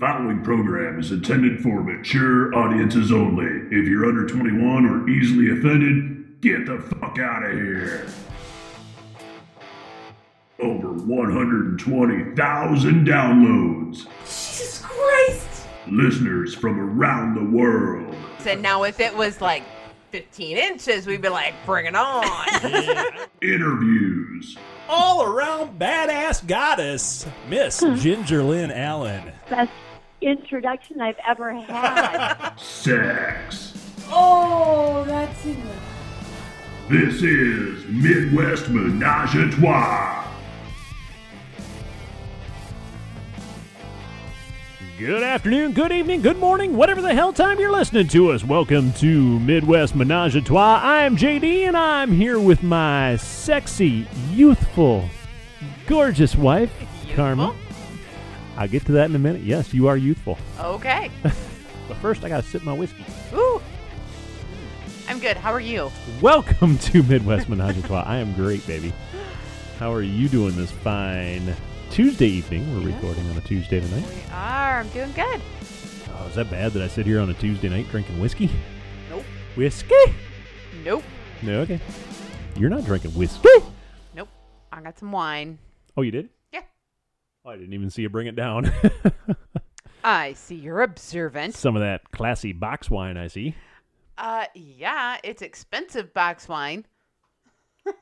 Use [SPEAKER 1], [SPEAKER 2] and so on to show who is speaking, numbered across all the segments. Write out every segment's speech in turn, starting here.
[SPEAKER 1] following program is intended for mature audiences only. If you're under 21 or easily offended, get the fuck out of here. Over 120,000 downloads.
[SPEAKER 2] Jesus Christ!
[SPEAKER 1] Listeners from around the world.
[SPEAKER 2] And now if it was like 15 inches, we'd be like, bring it on.
[SPEAKER 1] Interviews.
[SPEAKER 3] all around badass goddess, Miss hmm. Ginger Lynn Allen.
[SPEAKER 4] best introduction I've ever had.
[SPEAKER 1] Sex.
[SPEAKER 5] Oh, that's it.
[SPEAKER 1] This is Midwest Menage a Trois.
[SPEAKER 6] Good afternoon, good evening, good morning, whatever the hell time you're listening to us. Welcome to Midwest Menage a Trois. I'm JD and I'm here with my sexy, youthful, gorgeous wife, Karma. I'll get to that in a minute. Yes, you are youthful.
[SPEAKER 2] okay.
[SPEAKER 6] But first, I gotta sip my whiskey.
[SPEAKER 2] Ooh. I'm good. How are you?
[SPEAKER 6] Welcome to Midwest Menage a Trois. I am great, baby. How are you doing this fine Tuesday evening? We're recording on a Tuesday tonight.
[SPEAKER 2] We are. I'm doing good.
[SPEAKER 6] Oh, is that bad that I sit here on a Tuesday night drinking whiskey?
[SPEAKER 2] Nope.
[SPEAKER 6] Whiskey?
[SPEAKER 2] Nope.
[SPEAKER 6] No, okay. You're not drinking whiskey.
[SPEAKER 2] Nope. I got some wine.
[SPEAKER 6] Oh, you did? I didn't even see you bring it down.
[SPEAKER 2] I see you're observant.
[SPEAKER 6] Some of that classy box wine, I see.
[SPEAKER 2] Uh, yeah, it's expensive box wine.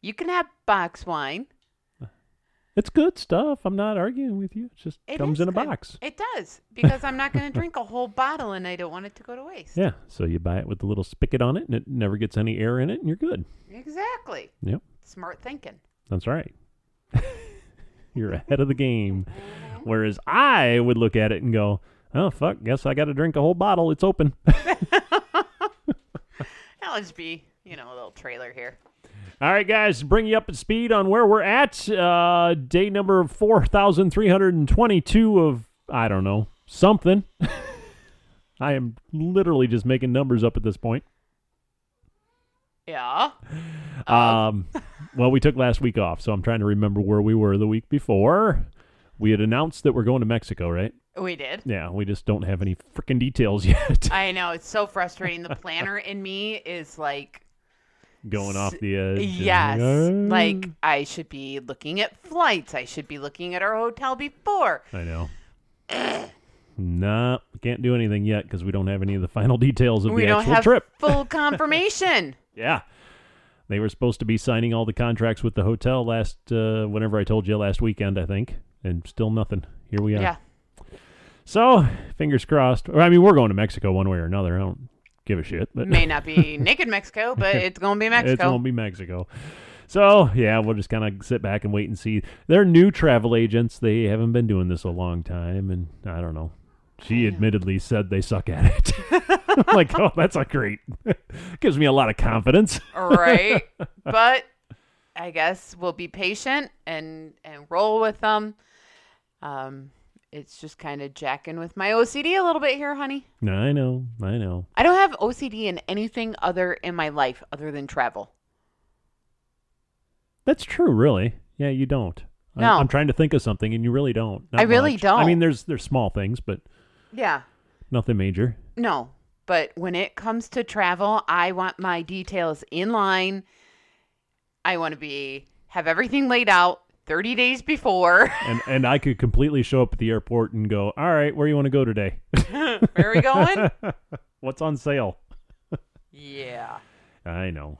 [SPEAKER 2] you can have box wine.
[SPEAKER 6] It's good stuff. I'm not arguing with you. It just
[SPEAKER 2] It
[SPEAKER 6] comes in a
[SPEAKER 2] good.
[SPEAKER 6] box.
[SPEAKER 2] It does because I'm not going to drink a whole bottle and I don't want it to go to waste.
[SPEAKER 6] Yeah, so you buy it with a little spigot on it, and it never gets any air in it, and you're good.
[SPEAKER 2] Exactly.
[SPEAKER 6] Yep,
[SPEAKER 2] Smart thinking.
[SPEAKER 6] that's right. you're ahead of the game. Whereas I would look at it and go, "Oh fuck, guess I got to drink a whole bottle. It's open."
[SPEAKER 2] That'll just be, you know, a little trailer here.
[SPEAKER 6] All right, guys, bring you up to speed on where we're at. Uh, day number 4,322 of, I don't know, something. I am literally just making numbers up at this point.
[SPEAKER 2] Yeah.
[SPEAKER 6] Um, well, we took last week off, so I'm trying to remember where we were the week before. We had announced that we're going to Mexico, right?
[SPEAKER 2] We did.
[SPEAKER 6] Yeah, we just don't have any freaking details yet.
[SPEAKER 2] I know. It's so frustrating. The planner in me is like,
[SPEAKER 6] going off the edge. and
[SPEAKER 2] yes.
[SPEAKER 6] like,
[SPEAKER 2] I should be looking at flights. I should be looking at our hotel before.
[SPEAKER 6] I know. nah, we can't do anything yet because we don't have any of the final details of
[SPEAKER 2] we
[SPEAKER 6] the actual trip.
[SPEAKER 2] full confirmation.
[SPEAKER 6] Yeah. They were supposed to be signing all the contracts with the hotel last, uh, whenever I told you last weekend, I think, and still nothing. Here we are.
[SPEAKER 2] yeah.
[SPEAKER 6] So, fingers crossed. Or, I mean, we're going to Mexico one way or another. I don't give a shit, but
[SPEAKER 2] May not be naked Mexico, but it's going to be Mexico.
[SPEAKER 6] it's going to be Mexico. So, yeah, we'll just kind of sit back and wait and see. They're new travel agents. They haven't been doing this a long time, and I don't know. She admittedly said they suck at it. I'm like, oh, that's a great. Gives me a lot of confidence.
[SPEAKER 2] right? But I guess we'll be patient and and roll with them. Um, it's just kind of jacking with my OCD a little bit here, honey.
[SPEAKER 6] No, I know, I know.
[SPEAKER 2] I don't have OCD in anything other in my life other than travel.
[SPEAKER 6] That's true, really. Yeah, you don't. I-
[SPEAKER 2] No.
[SPEAKER 6] I'm trying to think of something, and you really don't. Not
[SPEAKER 2] I really
[SPEAKER 6] much.
[SPEAKER 2] Don't.
[SPEAKER 6] I mean, there's there's small things, but
[SPEAKER 2] Yeah.
[SPEAKER 6] nothing major.
[SPEAKER 2] No, but when it comes to travel, I want my details in line. I want to be have everything laid out 30 days before.
[SPEAKER 6] And and I could completely show up at the airport and go, all right, where you want to go today?
[SPEAKER 2] Where are we going?
[SPEAKER 6] What's on sale?
[SPEAKER 2] yeah.
[SPEAKER 6] I know.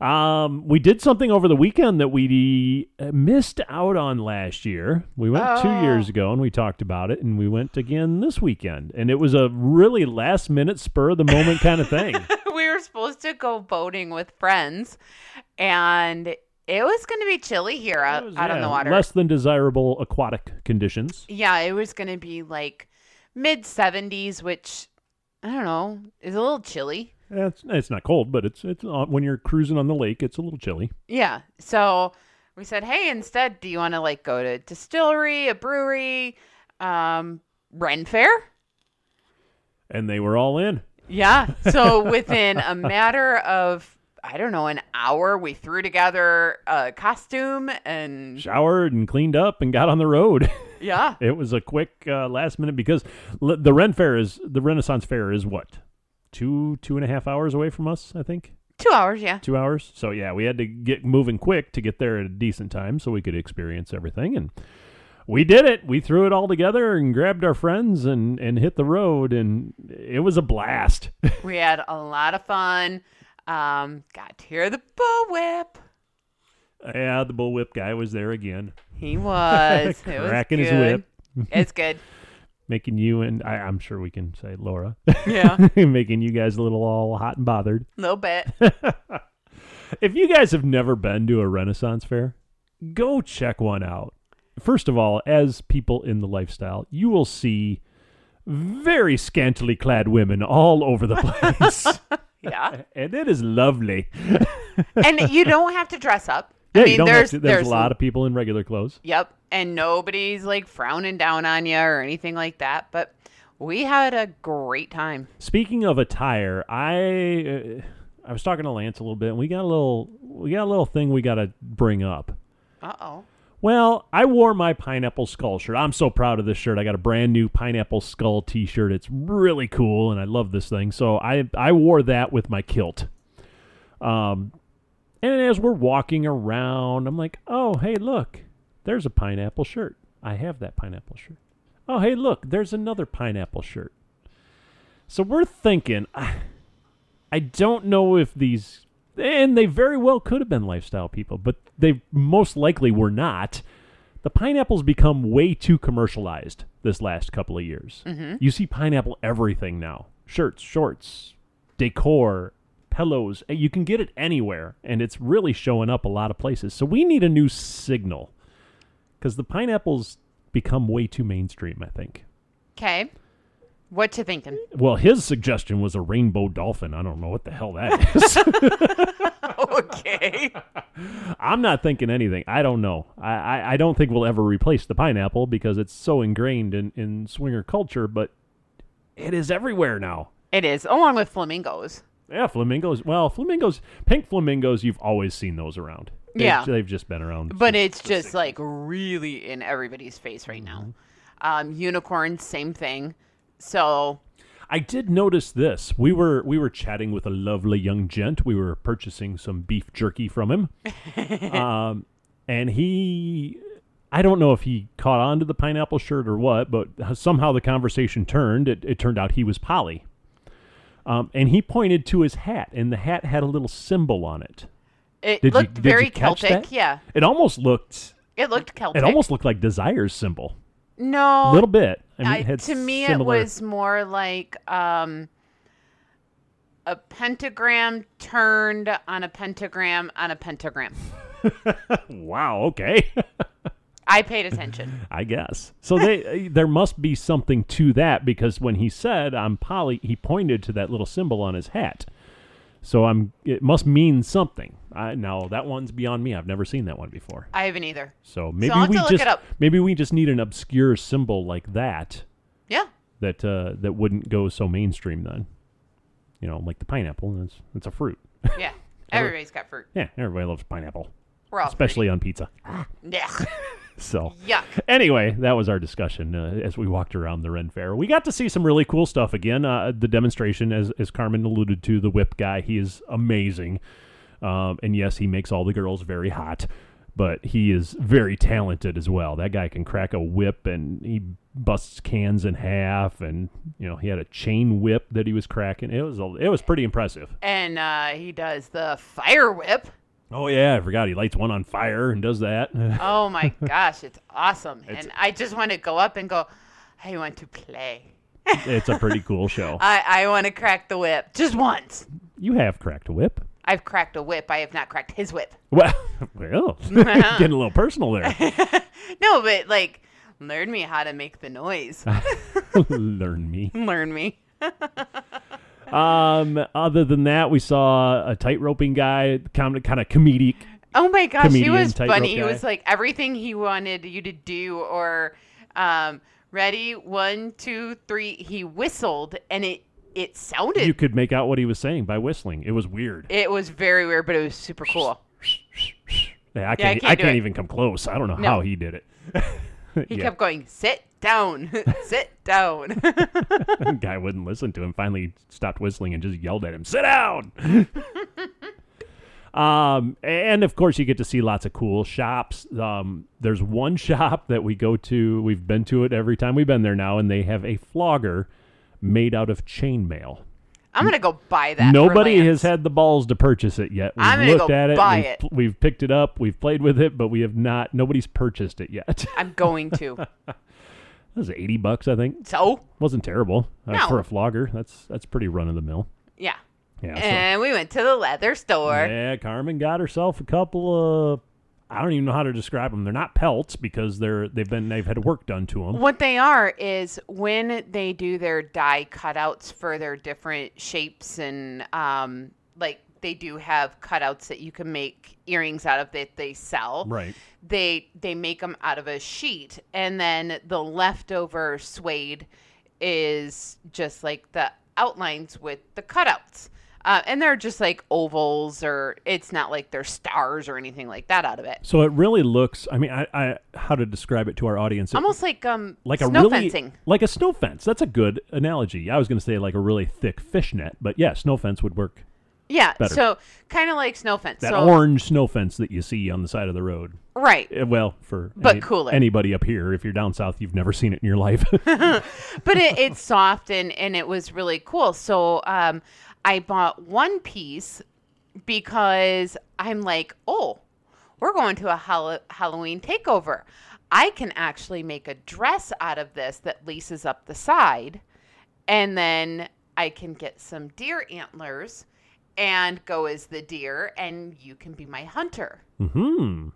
[SPEAKER 6] Um, we did something over the weekend that we missed out on last year. We went two years ago and we talked about it, and we went again this weekend, and it was a really last minute, spur of the moment kind of thing.
[SPEAKER 2] we were supposed to go boating with friends, and it was going to be chilly here out,
[SPEAKER 6] was,
[SPEAKER 2] out on the water.
[SPEAKER 6] Less than desirable aquatic conditions.
[SPEAKER 2] Yeah, it was going to be like mid 70s, which I don't know is a little chilly.
[SPEAKER 6] Yeah, It's it's not cold, but it's it's uh, when you're cruising on the lake, it's a little chilly.
[SPEAKER 2] Yeah, so we said, hey, instead, do you want to like go to a distillery, a brewery, um, Ren Fair?
[SPEAKER 6] And they were all in.
[SPEAKER 2] Yeah. So within a matter of I don't know, an hour. We threw together a costume and
[SPEAKER 6] Showered and cleaned up and got on the road.
[SPEAKER 2] yeah,
[SPEAKER 6] it was a quick uh, last minute because l- the Ren Fair is the Renaissance Fair is what two two and a half hours away from us, I think.
[SPEAKER 2] two hours. Yeah.
[SPEAKER 6] two hours. So yeah, we had to get moving quick to get there at a decent time so we could experience everything and we did it. We threw it all together and grabbed our friends and and hit the road and it was a blast.
[SPEAKER 2] We had a lot of fun. Um, got to hear the bull whip.
[SPEAKER 6] yeah, the bullwhip guy was there again,
[SPEAKER 2] He was. it was
[SPEAKER 6] cracking his whip,
[SPEAKER 2] It's good.
[SPEAKER 6] making you and I, I'm sure we can say Laura,
[SPEAKER 2] Yeah,
[SPEAKER 6] making you guys a little all hot and bothered.
[SPEAKER 2] a little bit.
[SPEAKER 6] If you guys have never been to a Renaissance fair, go check one out. First of all, as people in the lifestyle, you will see very scantily clad women all over the place.
[SPEAKER 2] Yeah,
[SPEAKER 6] and it is lovely.
[SPEAKER 2] and you don't have to dress up.
[SPEAKER 6] Yeah,
[SPEAKER 2] I mean, there's
[SPEAKER 6] to, there's, a lot of people in regular clothes.
[SPEAKER 2] Yep, and nobody's like frowning down on you or anything like that. But we had a great time.
[SPEAKER 6] Speaking of attire, I uh, I was talking to Lance a little bit, and we got a little we got a little thing we got to bring up.
[SPEAKER 2] Uh oh.
[SPEAKER 6] Well, I wore my pineapple skull shirt. I'm so proud of this shirt. I got a brand new pineapple skull T-shirt. It's really cool, and I love this thing. So I I wore that with my kilt. Um, and as we're walking around, I'm like, oh hey, look, there's a pineapple shirt. I have that pineapple shirt. Oh hey, look, there's another pineapple shirt. So we're thinking, I, I don't know if these and they very well could have been lifestyle people, but they most likely were not. The pineapple's become way too commercialized this last couple of years. Mm-hmm. You see pineapple everything now shirts, shorts, decor, pillows. Eh, you can get it anywhere, and it's really showing up a lot of places. So we need a new signal because the pineapple's become way too mainstream, I think.
[SPEAKER 2] Okay. What you thinking?
[SPEAKER 6] Well, his suggestion was a rainbow dolphin. I don't know what the hell that is.
[SPEAKER 2] okay.
[SPEAKER 6] I'm not thinking anything. I don't know. I, I, I don't think we'll ever replace the pineapple because it's so ingrained in, in swinger culture, but it is everywhere now.
[SPEAKER 2] It is, along with flamingos.
[SPEAKER 6] Yeah, flamingos. Well, flamingos, pink flamingos, you've always seen those around. They've-
[SPEAKER 2] Yeah.
[SPEAKER 6] They've just been around.
[SPEAKER 2] But
[SPEAKER 6] since-
[SPEAKER 2] it's just like really in everybody's face right now.
[SPEAKER 6] Mm-hmm.
[SPEAKER 2] Um, unicorns, same thing. So
[SPEAKER 6] I did notice this. We were we were chatting with a lovely young gent. We were purchasing some beef jerky from him, um, and he. I don't know if he caught on to the pineapple shirt or what, but somehow the conversation turned. It, it turned out he was poly. Um, and he pointed to his hat, and the hat had a little symbol on it.
[SPEAKER 2] it
[SPEAKER 6] Did
[SPEAKER 2] looked
[SPEAKER 6] you
[SPEAKER 2] very Celtic.
[SPEAKER 6] that?
[SPEAKER 2] Yeah,
[SPEAKER 6] It almost looked.
[SPEAKER 2] it looked Celtic.
[SPEAKER 6] It almost looked like Desire's symbol.
[SPEAKER 2] no.
[SPEAKER 6] A little bit. I mean,
[SPEAKER 2] I- to me,
[SPEAKER 6] similar-
[SPEAKER 2] it was more like um, a pentagram turned on a pentagram on a pentagram.
[SPEAKER 6] Wow. Okay.
[SPEAKER 2] I paid attention.
[SPEAKER 6] I guess. So they there must be something to that because when he said I'm poly, he pointed to that little symbol on his hat. So I'm it must mean something. I, now that one's beyond me. I've never seen that one before.
[SPEAKER 2] I haven't either.
[SPEAKER 6] So maybe
[SPEAKER 2] I'll
[SPEAKER 6] we just maybe we just need an obscure symbol like that
[SPEAKER 2] Yeah.
[SPEAKER 6] that uh, that wouldn't go so mainstream then. You know, like the pineapple. It's it's a fruit.
[SPEAKER 2] Yeah. Everybody's got fruit.
[SPEAKER 6] yeah, everybody loves pineapple,
[SPEAKER 2] We're all
[SPEAKER 6] especially on pizza.
[SPEAKER 2] Yeah.
[SPEAKER 6] So
[SPEAKER 2] Yuck.
[SPEAKER 6] anyway, that was our discussion uh, as we walked around the Ren Fair. We got to see some really cool stuff again. Uh, the demonstration, as as Carmen alluded to, the whip guy, he is amazing. Um, and yes, he makes all the girls very hot, but he is very talented as well. That guy can crack a whip, and he busts cans in half, and you know he had a chain whip that he was cracking. It was a, it was pretty impressive.
[SPEAKER 2] And uh, he does the fire whip.
[SPEAKER 6] Oh yeah, I forgot he lights one on fire and does that.
[SPEAKER 2] Oh my gosh, it's awesome. and I just want to go up and go, I want to play.
[SPEAKER 6] it's a pretty cool show.
[SPEAKER 2] I, I want to crack the whip just once.
[SPEAKER 6] You have cracked a whip.
[SPEAKER 2] I've cracked a whip. I have not cracked his whip.
[SPEAKER 6] Well, well, getting a little personal there.
[SPEAKER 2] No, but like, learn me how to make the noise.
[SPEAKER 6] Learn me.
[SPEAKER 2] learn me.
[SPEAKER 6] Um, other than that, we saw a tight roping guy, kind of kind of comedic.
[SPEAKER 2] Oh my gosh, he was funny. He was like everything he wanted you to do, or um, ready, one, two, three. He whistled, and it it sounded.
[SPEAKER 6] You could make out what he was saying by whistling. It was weird.
[SPEAKER 2] it was very weird, but it was super cool.
[SPEAKER 6] Yeah, I can't,
[SPEAKER 2] Yeah, I
[SPEAKER 6] I
[SPEAKER 2] can't
[SPEAKER 6] can't, even come close. I don't know
[SPEAKER 2] No.
[SPEAKER 6] how he did it.
[SPEAKER 2] He
[SPEAKER 6] Yeah.
[SPEAKER 2] kept going, sit down, sit down.
[SPEAKER 6] guy wouldn't listen to him. Finally, stopped whistling and just yelled at him, "Sit down!" um, and of course, you get to see lots of cool shops. Um, there's one shop that we go to. We've been to it every time we've been there now, and they have a flogger made out of chainmail.
[SPEAKER 2] I'm gonna go buy that.
[SPEAKER 6] Nobody has had the balls to purchase it yet. We've
[SPEAKER 2] I'm gonna
[SPEAKER 6] looked
[SPEAKER 2] go
[SPEAKER 6] at it.
[SPEAKER 2] buy
[SPEAKER 6] we've,
[SPEAKER 2] it.
[SPEAKER 6] We've picked it up. We've played with it, but we have not. Nobody's purchased it yet.
[SPEAKER 2] I'm going to.
[SPEAKER 6] that was eighty bucks, I think.
[SPEAKER 2] So
[SPEAKER 6] Wasn't terrible uh,
[SPEAKER 2] No.
[SPEAKER 6] for a flogger. That's that's pretty run of the mill.
[SPEAKER 2] yeah.
[SPEAKER 6] Yeah. so-
[SPEAKER 2] And we went to the leather store.
[SPEAKER 6] Yeah, Carmen got herself a couple of. I don't even know how to describe them. They're not pelts because they're they've been they've had work done to them.
[SPEAKER 2] What they are is when they do their die cutouts for their different shapes and um, like they do have cutouts that you can make earrings out of that they sell.
[SPEAKER 6] Right.
[SPEAKER 2] They they make them out of a sheet and then the leftover suede is just like the outlines with the cutouts. Uh, and they're just like ovals or it's not like they're stars or anything like that out of it.
[SPEAKER 6] So it really looks. I mean, I, I how to describe it to our audience? It-
[SPEAKER 2] Almost like um
[SPEAKER 6] like a
[SPEAKER 2] snow
[SPEAKER 6] really
[SPEAKER 2] fencing.
[SPEAKER 6] like a snow fence. That's a good analogy. I was going to say like a really thick fishnet, but yeah, snow fence would work.
[SPEAKER 2] Yeah,
[SPEAKER 6] better.
[SPEAKER 2] so kind of like snow fence.
[SPEAKER 6] That
[SPEAKER 2] so
[SPEAKER 6] orange snow fence that you see on the side of the road.
[SPEAKER 2] right,
[SPEAKER 6] Uh, Well, for
[SPEAKER 2] But cooler.
[SPEAKER 6] anybody up here, if you're down south, you've never seen it in your life.
[SPEAKER 2] but it, it's soft and and it was really cool. So um, I bought one piece because I'm like, oh, we're going to a Hall- Halloween takeover. I can actually make a dress out of this that laces up the side, and then I can get some deer antlers and go as the deer, and you can be my hunter.
[SPEAKER 6] hmm.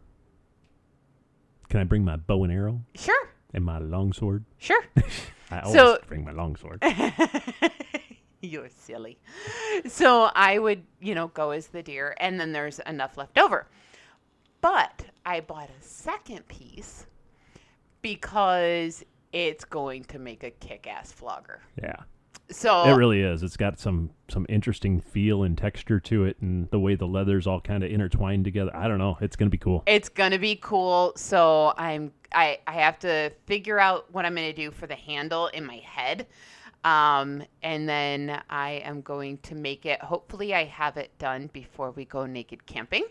[SPEAKER 6] Can I bring my bow and arrow
[SPEAKER 2] Sure,
[SPEAKER 6] and my longsword?
[SPEAKER 2] sure.
[SPEAKER 6] I always
[SPEAKER 2] So-
[SPEAKER 6] bring my longsword.
[SPEAKER 2] You're silly. So I would, you know, go as the deer, and then there's enough left over. But I bought a second piece because it's going to make a kick ass flogger.
[SPEAKER 6] yeah.
[SPEAKER 2] So
[SPEAKER 6] It really is. It's got some some interesting feel and texture to it, and the way the leathers all kind of intertwined together. I don't know. It's gonna be cool.
[SPEAKER 2] it's gonna be cool. So I'm I, I have to figure out what I'm gonna do for the handle in my head. Um, and then I am going to make it hopefully I have it done before we go naked camping.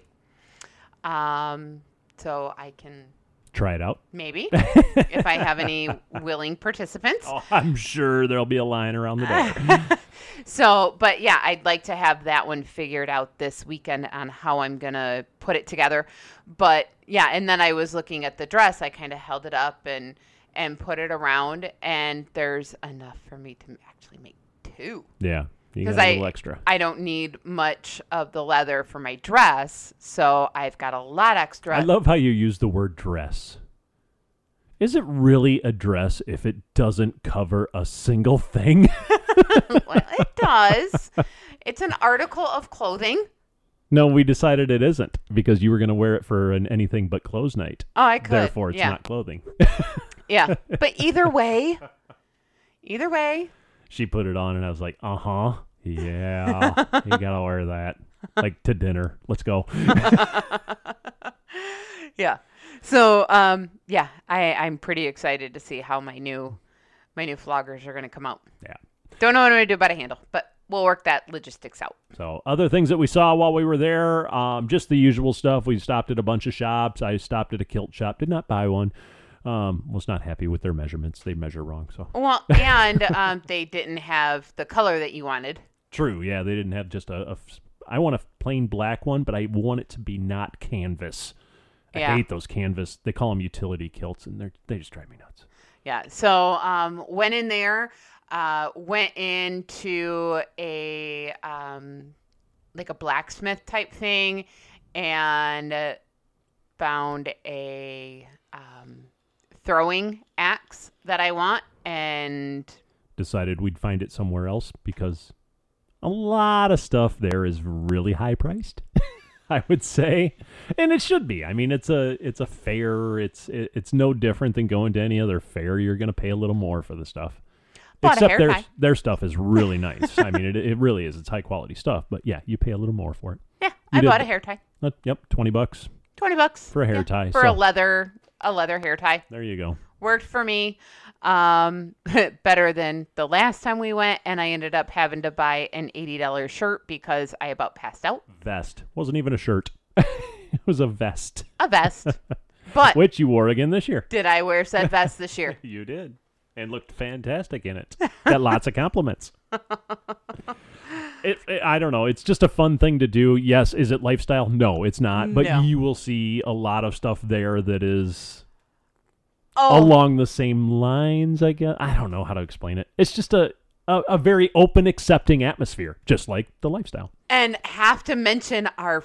[SPEAKER 2] Um, so I can
[SPEAKER 6] Try it out.
[SPEAKER 2] maybe if I have any willing participants.
[SPEAKER 6] Oh, I'm sure there'll be a line around the door.
[SPEAKER 2] So, but yeah, I'd like to have that one figured out this weekend on how I'm going to put it together. But yeah, and then I was looking at the dress. I kind of held it up and and put it around and there's enough for me to actually make two.
[SPEAKER 6] yeah, you
[SPEAKER 2] Cuz
[SPEAKER 6] got a
[SPEAKER 2] I
[SPEAKER 6] little extra.
[SPEAKER 2] I don't need much of the leather for my dress, so I've got a lot extra.
[SPEAKER 6] I love how you use the word dress. Is it really a dress if it doesn't cover a single thing?
[SPEAKER 2] well, it does. It's an article of clothing.
[SPEAKER 6] no, we decided it isn't because you were going to wear it for an anything but clothes night.
[SPEAKER 2] Oh, I could.
[SPEAKER 6] Therefore, it's
[SPEAKER 2] yeah.
[SPEAKER 6] not clothing.
[SPEAKER 2] Yeah. But either way, either way,
[SPEAKER 6] she put it on, and I was like, uh huh. Yeah, you got to wear that. Like to dinner. Let's go.
[SPEAKER 2] yeah. So, um, yeah, I, I'm pretty excited to see how my new my new floggers are going to come out.
[SPEAKER 6] Yeah.
[SPEAKER 2] Don't know what I'm going to do about a handle, but we'll work that logistics out.
[SPEAKER 6] So other things that we saw while we were there, um, just the usual stuff. We stopped at a bunch of shops. I stopped at a kilt shop. Did not buy one. Um, was not happy with their measurements. They measure wrong. So
[SPEAKER 2] Well, and um, they didn't have the color that you wanted.
[SPEAKER 6] true. Yeah, they didn't have just a. a I want a plain black one, but I want it to be not canvas. I
[SPEAKER 2] Yeah.
[SPEAKER 6] hate those canvas. They call them utility kilts, and they they just drive me nuts.
[SPEAKER 2] Yeah. So um, went in there, uh, went into a um, like a blacksmith type thing, and found a um, throwing axe that I want, and
[SPEAKER 6] Decided we'd find it somewhere else because a lot of stuff there is really high priced. I would say, and it should be. I mean, it's a it's a fair. It's it, it's no different than going to any other fair. You're going to pay a little more for the stuff. Except
[SPEAKER 2] hair
[SPEAKER 6] their
[SPEAKER 2] tie.
[SPEAKER 6] their stuff is really nice. I mean, it, it really is. It's high quality stuff. But yeah, you pay a little more for it.
[SPEAKER 2] Yeah,
[SPEAKER 6] You
[SPEAKER 2] I
[SPEAKER 6] did-
[SPEAKER 2] bought a hair tie.
[SPEAKER 6] Uh, yep, twenty bucks.
[SPEAKER 2] Twenty bucks
[SPEAKER 6] For a hair
[SPEAKER 2] Yeah,
[SPEAKER 6] tie,
[SPEAKER 2] For
[SPEAKER 6] so-
[SPEAKER 2] a leather a leather hair tie.
[SPEAKER 6] There you go.
[SPEAKER 2] Worked for me. Um, better than the last time we went, and I ended up having to buy an eighty dollars shirt because I about passed out.
[SPEAKER 6] Vest wasn't even a shirt. it was a vest,
[SPEAKER 2] A vest. but
[SPEAKER 6] which you wore again this year.
[SPEAKER 2] did I wear said vest this year?
[SPEAKER 6] You did, and looked fantastic in it. Got lots of compliments. It, it- I don't know. It's just a fun thing to do. Yes, is it lifestyle? No, it's not. But
[SPEAKER 2] No.
[SPEAKER 6] you will see a lot of stuff there that is
[SPEAKER 2] Oh,
[SPEAKER 6] along the same lines. I guess I don't know how to explain it. It's just a a, a very open, accepting atmosphere, just like the lifestyle.
[SPEAKER 2] and have to mention our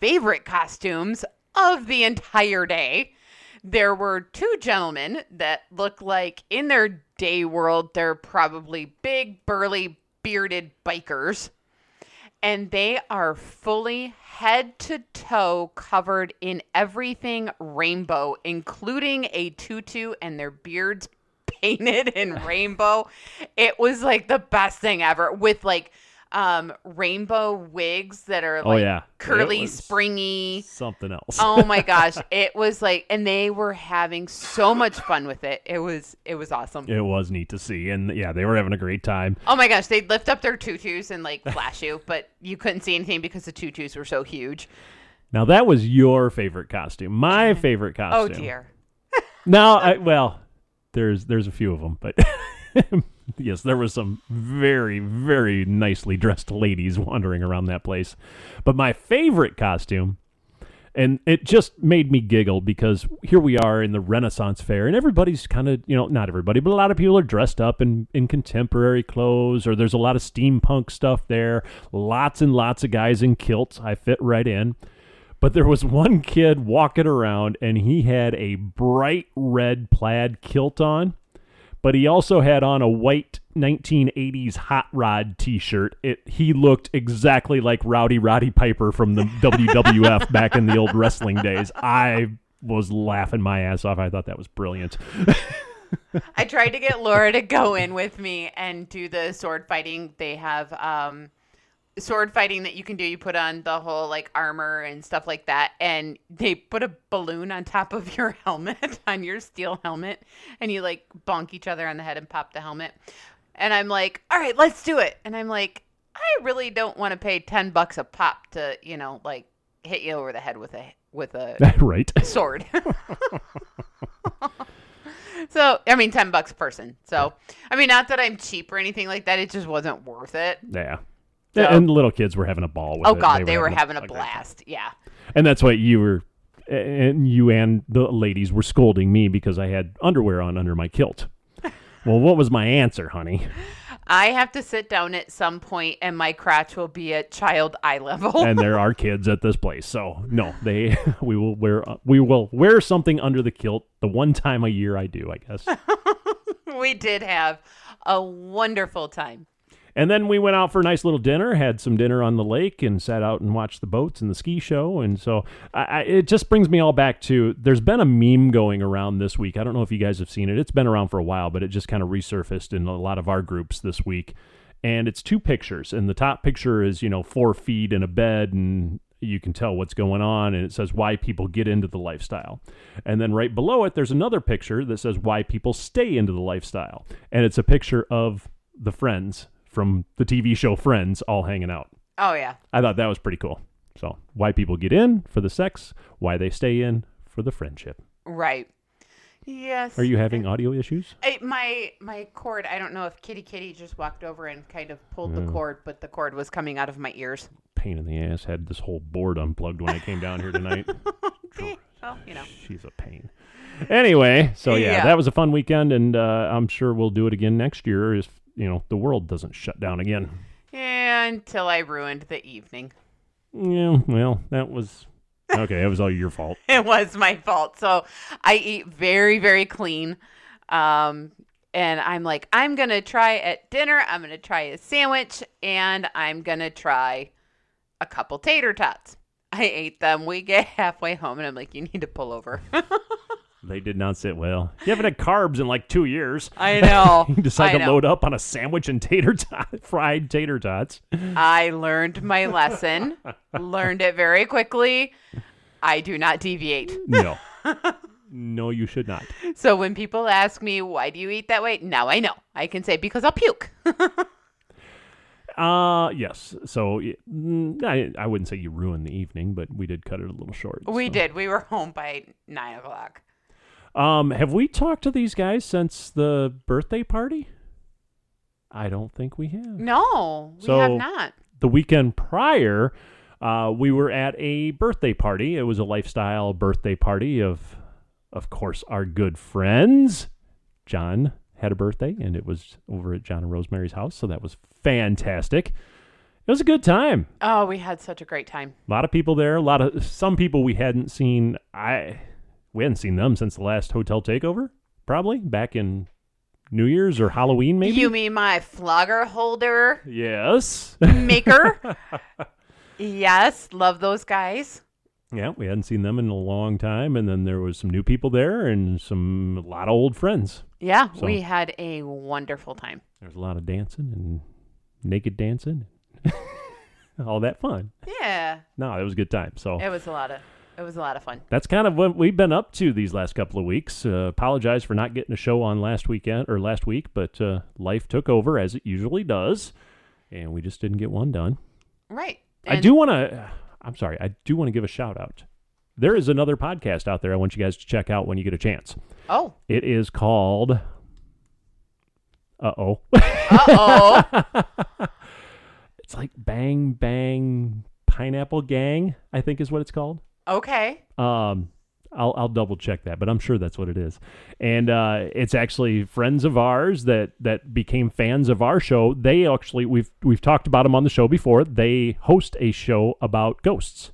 [SPEAKER 2] favorite costumes of the entire day. There were two gentlemen that look like in their day world, they're probably big, burly, bearded bikers. And they are fully head to toe covered in everything rainbow, including a tutu and their beards painted in rainbow. It was like the best thing ever with like um rainbow wigs that are
[SPEAKER 6] Oh, yeah.
[SPEAKER 2] Curly, springy.
[SPEAKER 6] Something else.
[SPEAKER 2] Oh my gosh, it was like and they were having so much fun with it. It was it was awesome.
[SPEAKER 6] It was neat to see, and yeah, they were having a great time.
[SPEAKER 2] Oh my gosh, they'd lift up their tutus and like flash you, but you couldn't see anything because the tutus were so huge.
[SPEAKER 6] Now that was your favorite costume. My favorite costume.
[SPEAKER 2] Oh dear.
[SPEAKER 6] No, I, well, there's there's a few of them, but yes, there was some very very nicely dressed ladies wandering around that place. But my favorite costume, and it just made me giggle because here we are in the Renaissance Fair, and everybody's kind of you know not everybody, but a lot of people are dressed up in in contemporary clothes, or there's a lot of steampunk stuff there. Lots and lots of guys in kilts. I fit right in. But there was one kid walking around and he had a bright red plaid kilt on, but he also had on a white 1980s hot rod t-shirt. It he looked exactly like Rowdy Roddy Piper from the WWF back in the old wrestling days. I was laughing my ass off. I thought that was brilliant.
[SPEAKER 2] I tried to get Laura to go in with me and do the sword fighting. They have um sword fighting that you can do. You put on the whole like armor and stuff like that, and they put a balloon on top of your helmet, on your steel helmet, and you like bonk each other on the head and pop the helmet. And I'm like, all right, let's do it. And I'm like, I really don't want to pay ten bucks a pop to, you know, like hit you over the head with a with a
[SPEAKER 6] right.
[SPEAKER 2] sword. so, I mean, 10 bucks a person. So, I mean, not that I'm cheap or anything like that. It just wasn't worth it.
[SPEAKER 6] Yeah.
[SPEAKER 2] So-
[SPEAKER 6] and the little kids were having a ball with
[SPEAKER 2] Oh,
[SPEAKER 6] it.
[SPEAKER 2] God, they were having a
[SPEAKER 6] great time.
[SPEAKER 2] blast. Yeah.
[SPEAKER 6] And that's why you were, and you and the ladies were scolding me because I had underwear on under my kilt. well, what was my answer, honey?
[SPEAKER 2] I have to sit down at some point and my crotch will be at child eye level.
[SPEAKER 6] And there are kids at this place, so no, they we will wear uh, we will wear something under the kilt the one time a year I do, I guess.
[SPEAKER 2] we did have a wonderful time.
[SPEAKER 6] And then we went out for a nice little dinner, had some dinner on the lake, and sat out and watched the boats and the ski show. And so I, I, it just brings me all back to there's been a meme going around this week. I don't know if you guys have seen it. It's been around for a while, but it just kind of resurfaced in a lot of our groups this week. And it's two pictures. And the top picture is, you know, four feet in a bed and you can tell what's going on and it says why people get into the lifestyle. And then right below it there's another picture that says why people stay into the lifestyle. And it's a picture of the friends from the TV show Friends all hanging out.
[SPEAKER 2] Oh, yeah.
[SPEAKER 6] I thought that was pretty cool. So, why people get in for the sex, why they stay in for the friendship.
[SPEAKER 2] Right. Yes.
[SPEAKER 6] Are you having audio issues?
[SPEAKER 2] I, my my cord, I don't know if Kitty Kitty just walked over and kind of pulled the cord, but the cord was coming out of my ears.
[SPEAKER 6] Pain in the ass. Had this whole board unplugged when I came down here tonight.
[SPEAKER 2] Well, you know.
[SPEAKER 6] She's a pain. Anyway, so yeah,
[SPEAKER 2] Yeah.
[SPEAKER 6] that was a fun weekend, and uh, I'm sure we'll do it again next year if you know the world doesn't shut down again.
[SPEAKER 2] Yeah, until I ruined the evening.
[SPEAKER 6] Yeah, well, that was okay. It was all your fault.
[SPEAKER 2] It was my fault. So I eat very, very clean. Um, and I'm like, I'm going to try at dinner, I'm going to try a sandwich, and I'm going to try a couple tater tots. I ate them. We get halfway home, and I'm like, you need to pull over.
[SPEAKER 6] they did not sit well. You haven't had carbs in like two years.
[SPEAKER 2] I know.
[SPEAKER 6] You decide
[SPEAKER 2] I
[SPEAKER 6] to
[SPEAKER 2] know.
[SPEAKER 6] load up on a sandwich and tater tot, fried tater tots.
[SPEAKER 2] I learned my lesson. learned it very quickly. I do not deviate.
[SPEAKER 6] No. no, you should not.
[SPEAKER 2] So when people ask me why do you eat that way, now I know. I can say because I'll puke.
[SPEAKER 6] Uh, yes. So mm, I, I wouldn't say you ruined the evening, but we did cut it a little short.
[SPEAKER 2] we
[SPEAKER 6] so.
[SPEAKER 2] did. We were home by nine o'clock.
[SPEAKER 6] Um, have we talked to these guys since the birthday party? I don't think we have.
[SPEAKER 2] No, we
[SPEAKER 6] So-
[SPEAKER 2] have not.
[SPEAKER 6] The weekend prior, uh, we were at a birthday party. It was a lifestyle birthday party of, of course, our good friends. John had a birthday, and it was over at John and Rosemary's house, so that was fantastic. It was a good time.
[SPEAKER 2] Oh, we had such a great time.
[SPEAKER 6] A lot of people there. A lot of some people we hadn't seen. I we hadn't seen them since the last hotel takeover, probably back in New Year's or Halloween, maybe.
[SPEAKER 2] You mean my flogger holder
[SPEAKER 6] yes.
[SPEAKER 2] maker? yes, love those guys.
[SPEAKER 6] yeah, we hadn't seen them in a long time, and then there was some new people there and some a lot of old friends.
[SPEAKER 2] Yeah,
[SPEAKER 6] So-
[SPEAKER 2] we had a wonderful time.
[SPEAKER 6] There was a lot of dancing and naked dancing, all that fun.
[SPEAKER 2] Yeah,
[SPEAKER 6] No, it was a good time. So
[SPEAKER 2] it was a lot of it was a lot of fun.
[SPEAKER 6] that's kind of what we've been up to these last couple of weeks. Uh, apologize for not getting a show on last weekend or last week, but uh, life took over as it usually does, and we just didn't get one done.
[SPEAKER 2] Right.
[SPEAKER 6] I do want to. I'm sorry. I do want to give a shout out. There is another podcast out there. I want you guys to check out when you get a chance.
[SPEAKER 2] Oh.
[SPEAKER 6] It is called. Uh oh.
[SPEAKER 2] Uh oh.
[SPEAKER 6] it's like Bang Bang Pineapple Gang. I think is what it's called.
[SPEAKER 2] Okay.
[SPEAKER 6] Um, I'll I'll double check that, but I'm sure that's what it is. And uh, it's actually friends of ours that that became fans of our show. They actually we've we've talked about them on the show before. They host a show about ghosts.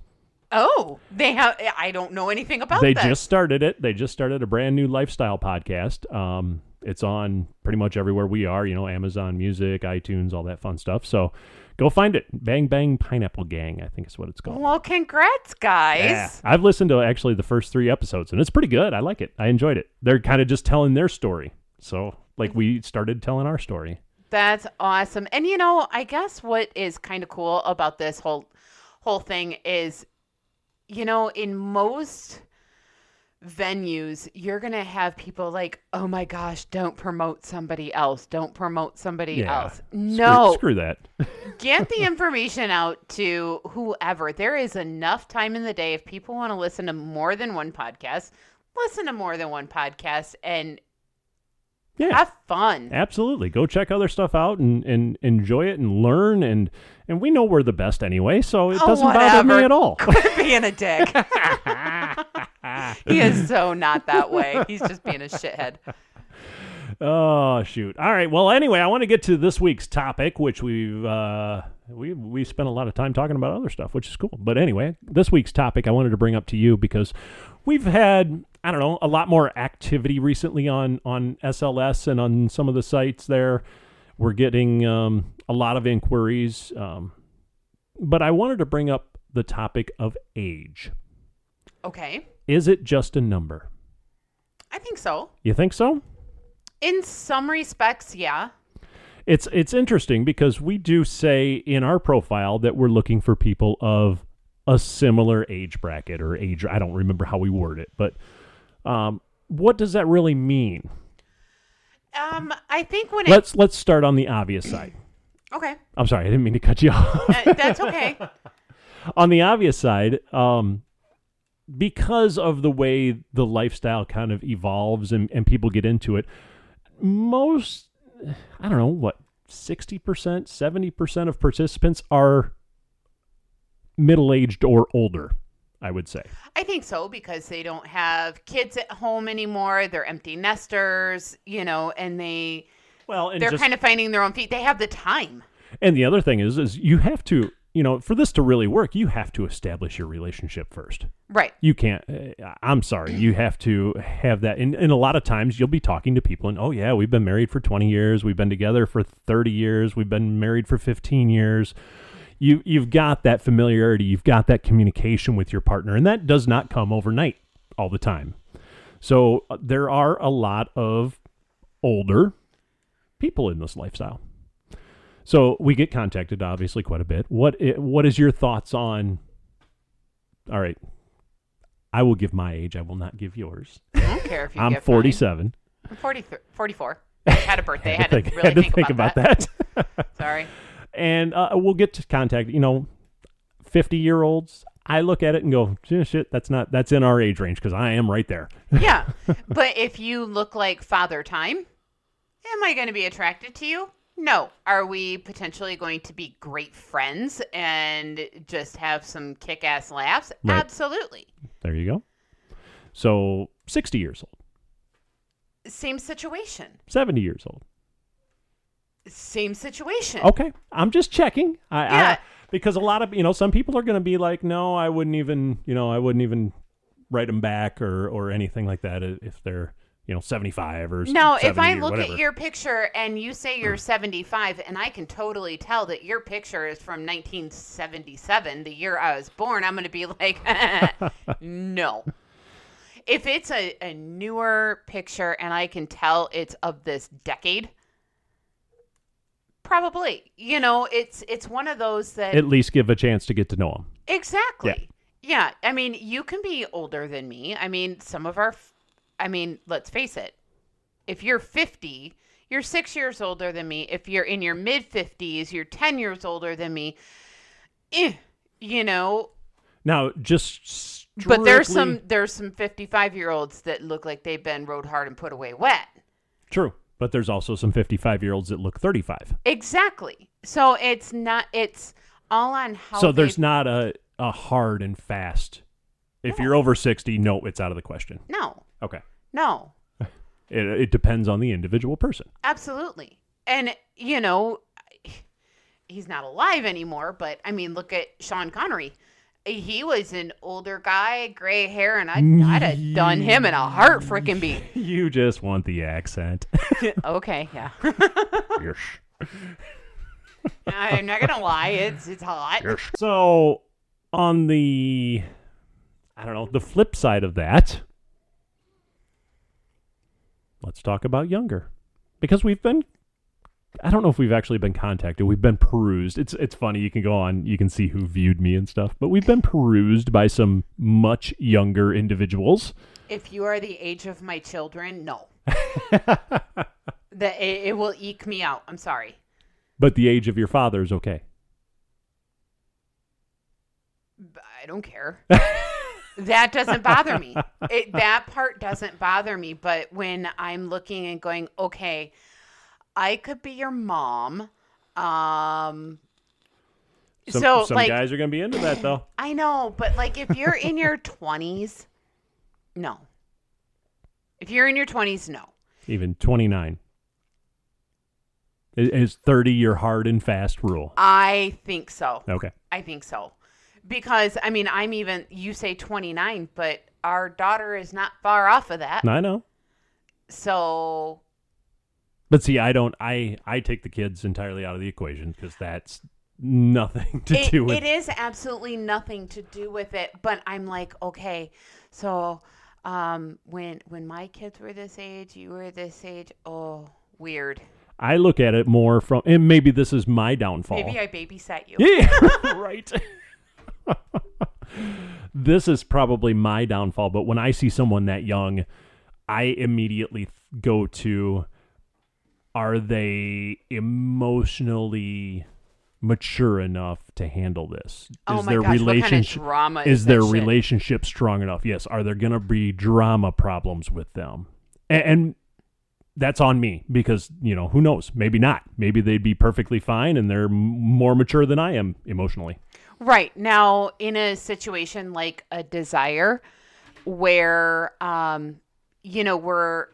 [SPEAKER 2] Oh, they have. I don't know anything about
[SPEAKER 6] that.
[SPEAKER 2] they
[SPEAKER 6] just started it. They just started a brand new lifestyle podcast. Um, it's on pretty much everywhere we are. You know, Amazon Music, iTunes, all that fun stuff. So go find it. Bang Bang Pineapple Gang, I think is what it's called.
[SPEAKER 2] Well, congrats, guys.
[SPEAKER 6] Yeah. I've listened to actually the first three episodes, and it's pretty good. I like it. I enjoyed it. They're kind of just telling their story. So, like, we started telling our story.
[SPEAKER 2] That's awesome. And you know, I guess what is kind of cool about this whole whole thing is you know, in most venues, you're going to have people like, "Oh my gosh, don't promote somebody else. Don't promote somebody
[SPEAKER 6] Yeah.
[SPEAKER 2] else." No.
[SPEAKER 6] Screw, that.
[SPEAKER 2] Get the information out to whoever. There is enough time in the day if people want to listen to more than one podcast, listen to more than one podcast and
[SPEAKER 6] Yeah.
[SPEAKER 2] have fun.
[SPEAKER 6] Absolutely. Go check other stuff out and, and enjoy it and learn. And, and we know we're the best anyway, so it
[SPEAKER 2] Oh,
[SPEAKER 6] doesn't bother me at all.
[SPEAKER 2] Quit being a dick. he is so not that way. He's just being a shithead.
[SPEAKER 6] Oh shoot! All right. Well, anyway, I want to get to this week's topic, which we've uh, we we spent a lot of time talking about other stuff, which is cool. But anyway, this week's topic I wanted to bring up to you because we've had I don't know a lot more activity recently on on SLS and on some of the sites there. We're getting um, a lot of inquiries, um, but I wanted to bring up the topic of age.
[SPEAKER 2] Okay.
[SPEAKER 6] Is it just a number?
[SPEAKER 2] I think so.
[SPEAKER 6] You think so?
[SPEAKER 2] In some respects, yeah.
[SPEAKER 6] It's it's interesting because we do say in our profile that we're looking for people of a similar age bracket or age. I don't remember how we word it, but um, what does that really mean?
[SPEAKER 2] Um, I think when it
[SPEAKER 6] Let's let's start on the obvious side.
[SPEAKER 2] okay,
[SPEAKER 6] I'm sorry, I didn't mean to cut you off.
[SPEAKER 2] Uh, that's okay.
[SPEAKER 6] on the obvious side, um, because of the way the lifestyle kind of evolves and, and people get into it, most, I don't know, what, 60%, 70% of participants are middle aged or older, I would say.
[SPEAKER 2] I think so because they don't have kids at home anymore. They're empty nesters, you know, and they
[SPEAKER 6] Well, and
[SPEAKER 2] they're
[SPEAKER 6] just,
[SPEAKER 2] kind of finding their own feet. They have the time.
[SPEAKER 6] and the other thing is, is you have to, you know, for this to really work, you have to establish your relationship first.
[SPEAKER 2] Right.
[SPEAKER 6] you can't uh, i'm sorry you have to have that and, and a lot of times you'll be talking to people and oh yeah we've been married for 20 years we've been together for 30 years we've been married for 15 years you you've got that familiarity you've got that communication with your partner and that does not come overnight all the time So uh, there are a lot of older people in this lifestyle. So we get contacted obviously quite a bit. What i- what is your thoughts on All right. I will give my age. I will not give yours.
[SPEAKER 2] I don't care if you
[SPEAKER 6] I'm
[SPEAKER 2] get
[SPEAKER 6] 47.
[SPEAKER 2] I'm 40, 44. I had a birthday. I had,
[SPEAKER 6] think,
[SPEAKER 2] to really
[SPEAKER 6] had to
[SPEAKER 2] think,
[SPEAKER 6] think
[SPEAKER 2] about,
[SPEAKER 6] about
[SPEAKER 2] that.
[SPEAKER 6] that.
[SPEAKER 2] Sorry.
[SPEAKER 6] and uh, we'll get to contact, you know, 50 year olds. I look at it and go, shit, that's not, that's in our age range because I am right there.
[SPEAKER 2] Yeah. but if you look like Father Time, am I going to be attracted to you? No. Are we potentially going to be great friends and just have some kick ass laughs?
[SPEAKER 6] Right.
[SPEAKER 2] Absolutely.
[SPEAKER 6] There you go. So 60 years old,
[SPEAKER 2] Same situation.
[SPEAKER 6] 70 years old.
[SPEAKER 2] Same situation.
[SPEAKER 6] Okay. I'm just checking. I,
[SPEAKER 2] Yeah.
[SPEAKER 6] I, because a lot of, you know, some people are going to be like, no, I wouldn't even, you know, I wouldn't even write them back or, or anything like that if they're, you know, 75 or
[SPEAKER 2] No, if I look at your picture and you say you're mm. 75, and I can totally tell that your picture is from 1977, the year I was born, I'm going to be like, no. If it's a, a newer picture and I can tell it's of this decade, probably. You know, it's it's one of those that
[SPEAKER 6] At least give a chance to get to know them.
[SPEAKER 2] Exactly. Yeah. yeah. I mean, you can be older than me. I mean, some of our, I mean, let's face it. If you're 50, you're six years older than me. If you're in your mid 50s, you're 10 years older than me. Eh, you know,
[SPEAKER 6] Now, just
[SPEAKER 2] but there's some there's some 55 year olds that look like they've been rode hard and put away wet.
[SPEAKER 6] True. But there's also some 55 year olds that look 35.
[SPEAKER 2] Exactly. So it's not. It's all on how.
[SPEAKER 6] so there's
[SPEAKER 2] they-
[SPEAKER 6] not a, a hard and fast. If you're over 60, no, it's out of the question.
[SPEAKER 2] no,
[SPEAKER 6] Okay.
[SPEAKER 2] no.
[SPEAKER 6] It, it depends on the individual person.
[SPEAKER 2] Absolutely. And, you know, he's not alive anymore, but I mean, look at Sean Connery. He was an older guy, gray hair, and I'd, I'd have done him in a heart freaking beat.
[SPEAKER 6] You just want the accent.
[SPEAKER 2] okay, yeah. I'm not going to lie. It's, it's hot.
[SPEAKER 6] So, on the, I don't know, the flip side of that, let's talk about younger. Because we've been, I don't know if we've actually been contacted. We've been perused. It's it's funny. You can go on, you can see who viewed me and stuff. But we've been perused by some much younger individuals.
[SPEAKER 2] If you are the age of my children, no. that it, it will eke me out. I'm sorry.
[SPEAKER 6] But the age of your father is okay.
[SPEAKER 2] I don't care. that doesn't bother me. It, that part doesn't bother me. But when I'm looking and going, okay, I could be your mom. Um,
[SPEAKER 6] Some,
[SPEAKER 2] so
[SPEAKER 6] some
[SPEAKER 2] like,
[SPEAKER 6] guys are going to be into that though.
[SPEAKER 2] I know, but like if you're in your 20s, no. If you're in your 20s, no.
[SPEAKER 6] Even 29. Is- Is 30 your hard and fast rule?
[SPEAKER 2] I think so.
[SPEAKER 6] Okay.
[SPEAKER 2] I think so. Because I mean, I'm even you say 29, but our daughter is not far off of that.
[SPEAKER 6] I know.
[SPEAKER 2] So
[SPEAKER 6] But see, I don't. I I take the kids entirely out of the equation because that's nothing to
[SPEAKER 2] it,
[SPEAKER 6] do with.
[SPEAKER 2] it is absolutely nothing to do with it. But I'm like, okay, so um, when when my kids were this age, you were this age. Oh, weird.
[SPEAKER 6] I look at it more from, and maybe this is my downfall.
[SPEAKER 2] Maybe I babysat you.
[SPEAKER 6] yeah, right. this is probably my downfall. But when I see someone that young, I immediately go to: Are they emotionally mature enough to handle this?
[SPEAKER 2] Oh
[SPEAKER 6] is
[SPEAKER 2] my
[SPEAKER 6] their
[SPEAKER 2] gosh, what kind of
[SPEAKER 6] relationship
[SPEAKER 2] drama
[SPEAKER 6] is
[SPEAKER 2] is
[SPEAKER 6] their
[SPEAKER 2] shit?
[SPEAKER 6] relationship strong enough? Yes. Are there going to be drama problems with them? And, and that's on me because you know who knows? Maybe not. Maybe they'd be perfectly fine and they're more mature than I am emotionally.
[SPEAKER 2] Right. Now, in a situation like a desire where, um, you know, we're,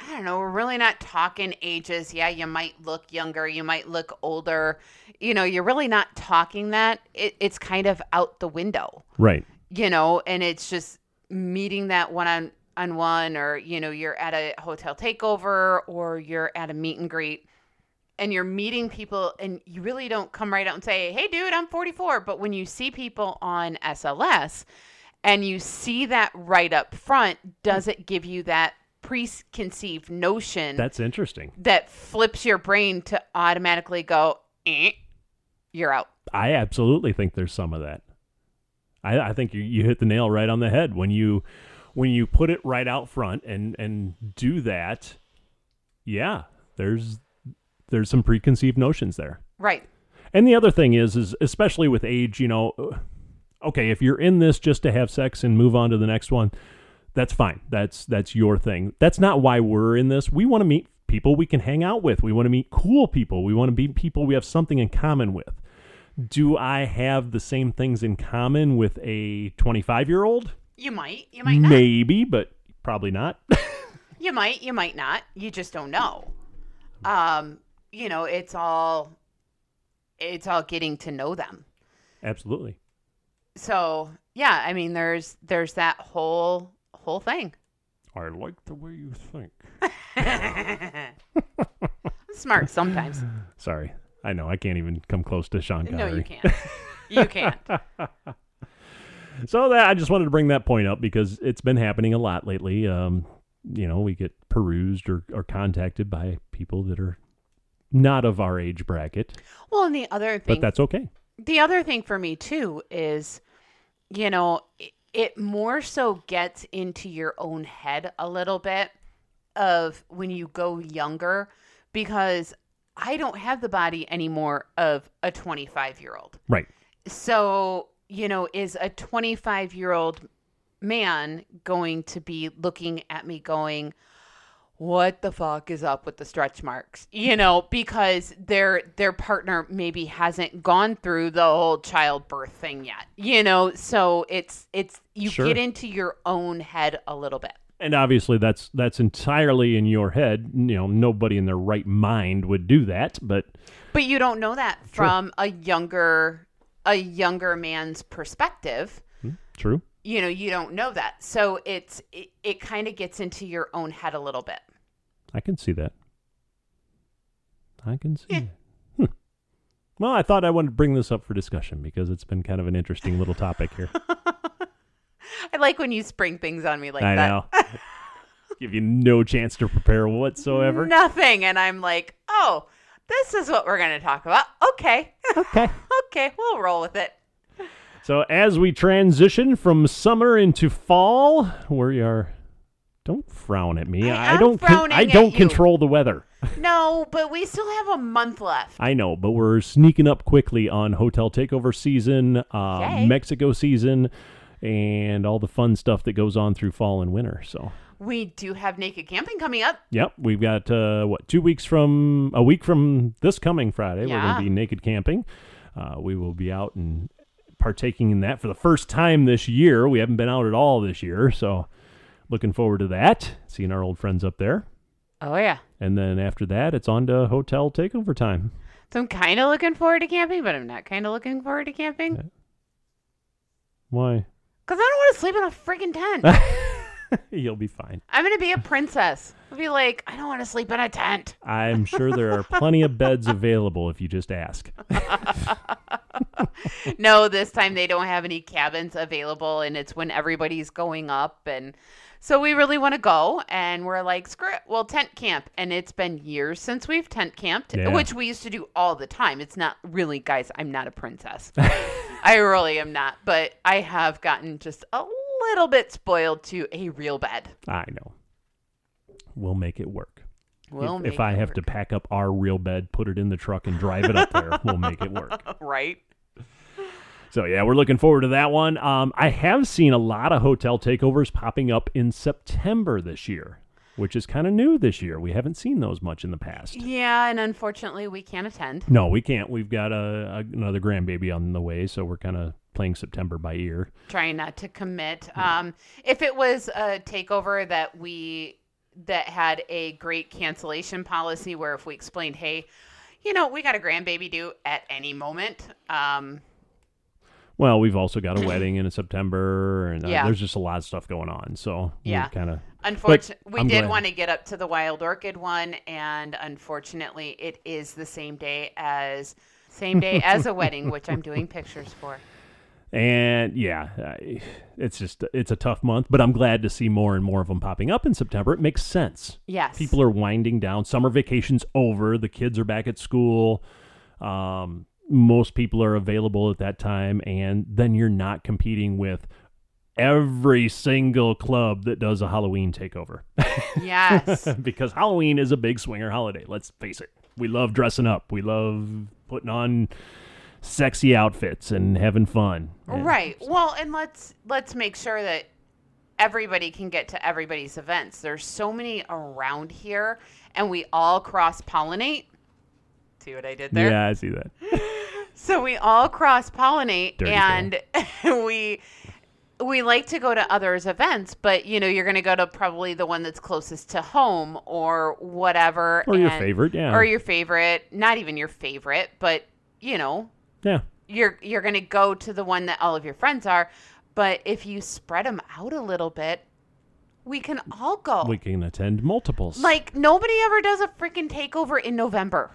[SPEAKER 2] I don't know, we're really not talking ages. Yeah, you might look younger, you might look older. You know, you're really not talking that. It, it's kind of out the window,
[SPEAKER 6] Right.
[SPEAKER 2] you know, and it's just meeting that one on, on one, or, you know, you're at a hotel takeover or you're at a meet and greet and you're meeting people and you really don't come right out and say, "Hey dude, I'm 44." But when you see people on SLS and you see that right up front, does it give you that preconceived notion
[SPEAKER 6] That's interesting.
[SPEAKER 2] that flips your brain to automatically go, eh, you're out?
[SPEAKER 6] I absolutely think there's some of that. I, I think you, you hit the nail right on the head when you when you put it right out front and and do that. Yeah, there's there's some preconceived notions there.
[SPEAKER 2] Right.
[SPEAKER 6] And the other thing is, is especially with age, you know, okay, if you're in this just to have sex and move on to the next one, that's fine. That's that's your thing. That's not why we're in this. We want to meet people we can hang out with. We want to meet cool people. We want to meet people we have something in common with. Do I have the same things in common with a 25 year old?
[SPEAKER 2] You might, you might not.
[SPEAKER 6] Maybe, but probably not.
[SPEAKER 2] You might, you might not. You just don't know. Um, you know, it's all it's all getting to know them.
[SPEAKER 6] Absolutely.
[SPEAKER 2] So, yeah, I mean there's there's that whole whole thing.
[SPEAKER 6] I like the way you think.
[SPEAKER 2] Smart sometimes.
[SPEAKER 6] Sorry. I know I can't even come close to Sean Connery.
[SPEAKER 2] no, you can't. You can't.
[SPEAKER 6] So that I just wanted to bring that point up because it's been happening a lot lately. Um, you know, we get perused or, or contacted by people that are not of our age bracket,
[SPEAKER 2] Well, and the other thing, but
[SPEAKER 6] that's okay.
[SPEAKER 2] the other thing for me too is you know it, it more so gets into your own head a little bit of when you go younger because i don't have the body anymore of a 25 year old
[SPEAKER 6] Right.
[SPEAKER 2] so you know is a 25 year old man going to be looking at me going what the fuck is up with the stretch marks? You know because their their partner maybe hasn't gone through the whole childbirth thing yet you know? So it's it's you
[SPEAKER 6] Sure.
[SPEAKER 2] get into your own head a little bit.
[SPEAKER 6] And obviously that's that's entirely in your head. You know, nobody in their right mind would do that, but
[SPEAKER 2] but you don't know that from a younger a younger man's perspective.
[SPEAKER 6] Hmm, true.
[SPEAKER 2] you know you don't know that. So it's it, it kind of gets into your own head a little bit
[SPEAKER 6] I can see that. I can see
[SPEAKER 2] Yeah.
[SPEAKER 6] that. Hmm. Well, I thought I wanted to bring this up for discussion because it's been kind of an interesting little topic here.
[SPEAKER 2] i like when you spring things on me like
[SPEAKER 6] I
[SPEAKER 2] that
[SPEAKER 6] know. Give you no chance to prepare whatsoever.
[SPEAKER 2] nothing and i'm like oh this is what we're going to talk about okay
[SPEAKER 6] Okay.
[SPEAKER 2] okay we'll roll with it
[SPEAKER 6] So as we transition from summer into fall, where we are. Don't frown at me.
[SPEAKER 2] I
[SPEAKER 6] I, don't. Con- I don't
[SPEAKER 2] you.
[SPEAKER 6] control the weather.
[SPEAKER 2] no but we still have a month left
[SPEAKER 6] I know, but we're sneaking up quickly on hotel takeover season, uh, Mexico season, and all the fun stuff that goes on through fall and winter. So,
[SPEAKER 2] we do have naked camping coming up
[SPEAKER 6] yep, we've got uh, what two weeks from a week from this coming Friday. We're going to be naked camping. Uh, we will be out and partaking in that for the first time this year. We haven't been out at all this year, so looking forward to that. Seeing our old friends up there,
[SPEAKER 2] oh yeah
[SPEAKER 6] and then after that, it's on to hotel takeover time.
[SPEAKER 2] so i'm kind of looking forward to camping but i'm not kind of looking forward to camping
[SPEAKER 6] Why?
[SPEAKER 2] because i don't want to sleep in a freaking tent
[SPEAKER 6] You'll be fine.
[SPEAKER 2] i'm going to be a princess i'll be like i don't want to sleep in a tent
[SPEAKER 6] I'm sure there are plenty of beds available if you just ask.
[SPEAKER 2] no, this time they don't have any cabins available, and it's when everybody's going up. And so we really want to go, and we're like, screw it, we'll tent camp. And it's been years since we've tent camped,
[SPEAKER 6] Yeah.
[SPEAKER 2] which we used to do all the time. It's not really, guys, I'm not a princess. I really am not, but I have gotten just a little bit spoiled to a real bed.
[SPEAKER 6] I know. We'll make it work.
[SPEAKER 2] We'll
[SPEAKER 6] if
[SPEAKER 2] make
[SPEAKER 6] if I have to pack up our real bed, put it in the truck, and drive it up there, we'll make it work.
[SPEAKER 2] right?
[SPEAKER 6] So yeah, we're looking forward to that one. Um, I have seen a lot of hotel takeovers popping up in September this year, which is kind of new this year. We haven't seen those much in the past.
[SPEAKER 2] Yeah, and unfortunately, we can't attend.
[SPEAKER 6] No, we can't. We've got a, a another grandbaby on the way, so we're kind of playing September by ear.
[SPEAKER 2] trying not to commit. Um, if it was a takeover that we that had a great cancellation policy, where if we explained, hey, you know, we got a grandbaby due at any moment. Um,
[SPEAKER 6] Well, we've also got a wedding in September, and uh,
[SPEAKER 2] Yeah.
[SPEAKER 6] there's just a lot of stuff going on. So
[SPEAKER 2] Yeah.
[SPEAKER 6] kind of
[SPEAKER 2] unfortunately, we
[SPEAKER 6] I'm
[SPEAKER 2] did
[SPEAKER 6] glad.
[SPEAKER 2] want to get up to the Wild Orchid one, and unfortunately, it is the same day as same day as a wedding, which I'm doing pictures for.
[SPEAKER 6] And yeah, it's just it's a tough month, but I'm glad to see more and more of them popping up in September. It makes sense.
[SPEAKER 2] Yes.
[SPEAKER 6] People are winding down. Summer vacation's over. The kids are back at school. Um, most people are available at that time, and then you're not competing with every single club that does a Halloween takeover
[SPEAKER 2] Yes.
[SPEAKER 6] because Halloween is a big swinger holiday. Let's face it. We love dressing up. We love putting on sexy outfits and having fun. And-
[SPEAKER 2] right. Well, and let's let's make sure that everybody can get to everybody's events. There's so many around here and we all cross pollinate. See what I did there?
[SPEAKER 6] Yeah, I see that.
[SPEAKER 2] So we all cross pollinate and we we like to go to others events, but you know, you're going to go to probably the one that's closest to home or whatever
[SPEAKER 6] Or your favorite, yeah.
[SPEAKER 2] Or your favorite, not even your favorite, but you know,
[SPEAKER 6] Yeah.
[SPEAKER 2] you're you're going to go to the one that all of your friends are, but if you spread them out a little bit, we can all go.
[SPEAKER 6] We can attend multiples.
[SPEAKER 2] like nobody ever does a freaking takeover in November.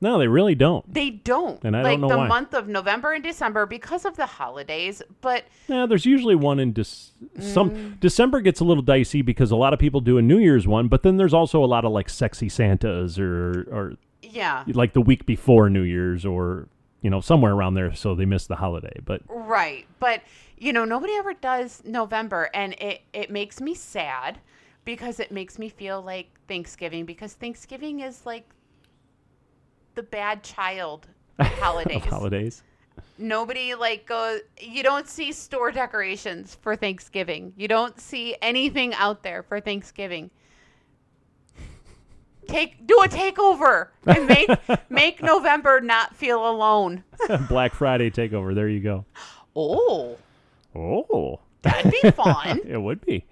[SPEAKER 6] no, they really don't.
[SPEAKER 2] They don't.
[SPEAKER 6] And I
[SPEAKER 2] like
[SPEAKER 6] don't know
[SPEAKER 2] the
[SPEAKER 6] why.
[SPEAKER 2] month of November and December because of the holidays, but
[SPEAKER 6] Yeah, there's usually one in Dec- some
[SPEAKER 2] Mm.
[SPEAKER 6] December gets a little dicey because a lot of people do a New Year's one, but then there's also a lot of like sexy Santas or or
[SPEAKER 2] yeah.
[SPEAKER 6] like the week before New Year's or you know somewhere around there, so they miss the holiday. But
[SPEAKER 2] Right. But you know, nobody ever does November and it it makes me sad because it makes me feel like Thanksgiving because Thanksgiving is like the bad child holidays.
[SPEAKER 6] holidays,
[SPEAKER 2] Nobody like goes you don't see store decorations for Thanksgiving. You don't see anything out there for Thanksgiving. Take do a takeover and make make November not feel alone.
[SPEAKER 6] Black Friday takeover. There you go.
[SPEAKER 2] Oh,
[SPEAKER 6] Oh,
[SPEAKER 2] that'd be fun.
[SPEAKER 6] it would be.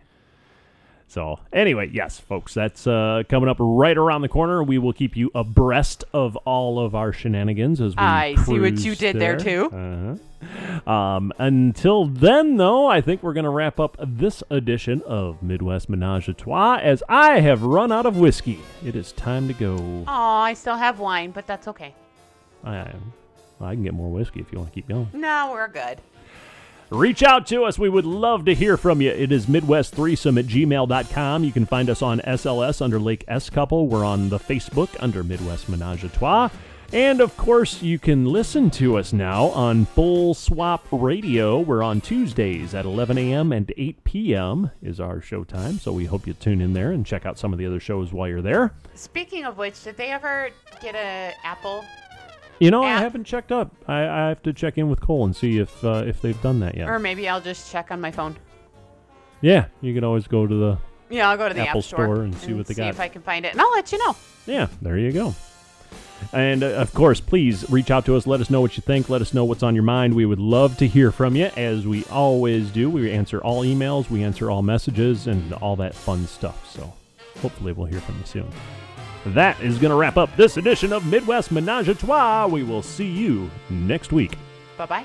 [SPEAKER 6] So anyway, yes, folks, that's uh, coming up right around the corner. We will keep you abreast of all of our shenanigans as we.
[SPEAKER 2] I see what you did there, too.
[SPEAKER 6] Uh-huh. Um, until then, though, I think we're going to wrap up this edition of Midwest Menage a Trois as I have run out of whiskey. It is time to go.
[SPEAKER 2] Oh, I still have wine, but that's okay.
[SPEAKER 6] I, I can get more whiskey if you want to keep going.
[SPEAKER 2] No, we're good.
[SPEAKER 6] Reach out to us. We would love to hear from you. It is Midwest3some at gmail.com. You can find us on SLS under Lake S Couple. We're on the Facebook under Midwest Menage a Trois. And of course, you can listen to us now on Full Swap Radio. We're on Tuesdays at 11 a.m. and 8 p.m. is our show time. So we hope you tune in there and check out some of the other shows while you're there.
[SPEAKER 2] Speaking of which, did they ever get a Apple?
[SPEAKER 6] You know, I haven't checked up. I, I have to check in with Cole and see if uh, if they've done that yet.
[SPEAKER 2] Or maybe I'll just check on my phone.
[SPEAKER 6] yeah, you can always go to the
[SPEAKER 2] Yeah, I'll go to the
[SPEAKER 6] Apple
[SPEAKER 2] App Store,
[SPEAKER 6] Store and see what they got.
[SPEAKER 2] see
[SPEAKER 6] got.
[SPEAKER 2] if I can find it, and I'll let you know.
[SPEAKER 6] Yeah, there you go. And uh, of course, please reach out to us. Let us know what you think. Let us know what's on your mind. We would love to hear from you, as we always do. We answer all emails, we answer all messages, and all that fun stuff. So hopefully, we'll hear from you soon. That is going to wrap up this edition of Midwest Menage a Trois. We will see you next week.
[SPEAKER 2] Bye bye.